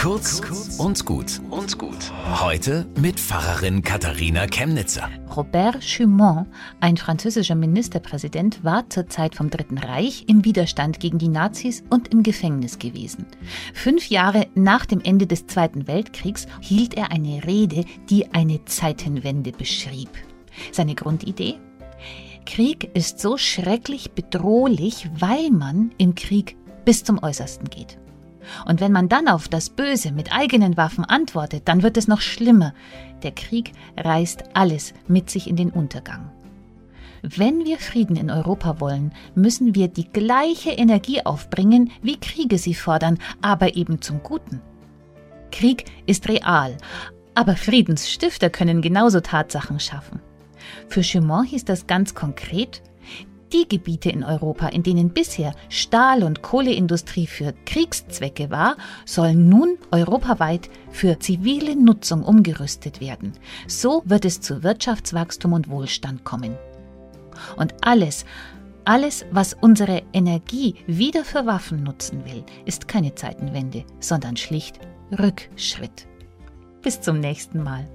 Kurz und gut und gut. Heute mit Pfarrerin Katharina Chemnitzer. Robert Schumann, ein französischer Ministerpräsident, war zur Zeit vom Dritten Reich im Widerstand gegen die Nazis und im Gefängnis gewesen. Fünf Jahre nach dem Ende des Zweiten Weltkriegs hielt er eine Rede, die eine Zeitenwende beschrieb. Seine Grundidee? Krieg ist so schrecklich bedrohlich, weil man im Krieg bis zum Äußersten geht. Und wenn man dann auf das Böse mit eigenen Waffen antwortet, dann wird es noch schlimmer. Der Krieg reißt alles mit sich in den Untergang. Wenn wir Frieden in Europa wollen, müssen wir die gleiche Energie aufbringen, wie Kriege sie fordern, aber eben zum Guten. Krieg ist real, aber Friedensstifter können genauso Tatsachen schaffen. Für Schumann hieß das ganz konkret, die Gebiete in Europa, in denen bisher Stahl- und Kohleindustrie für Kriegszwecke war, sollen nun europaweit für zivile Nutzung umgerüstet werden. So wird es zu Wirtschaftswachstum und Wohlstand kommen. Und alles, alles, was unsere Energie wieder für Waffen nutzen will, ist keine Zeitenwende, sondern schlicht Rückschritt. Bis zum nächsten Mal.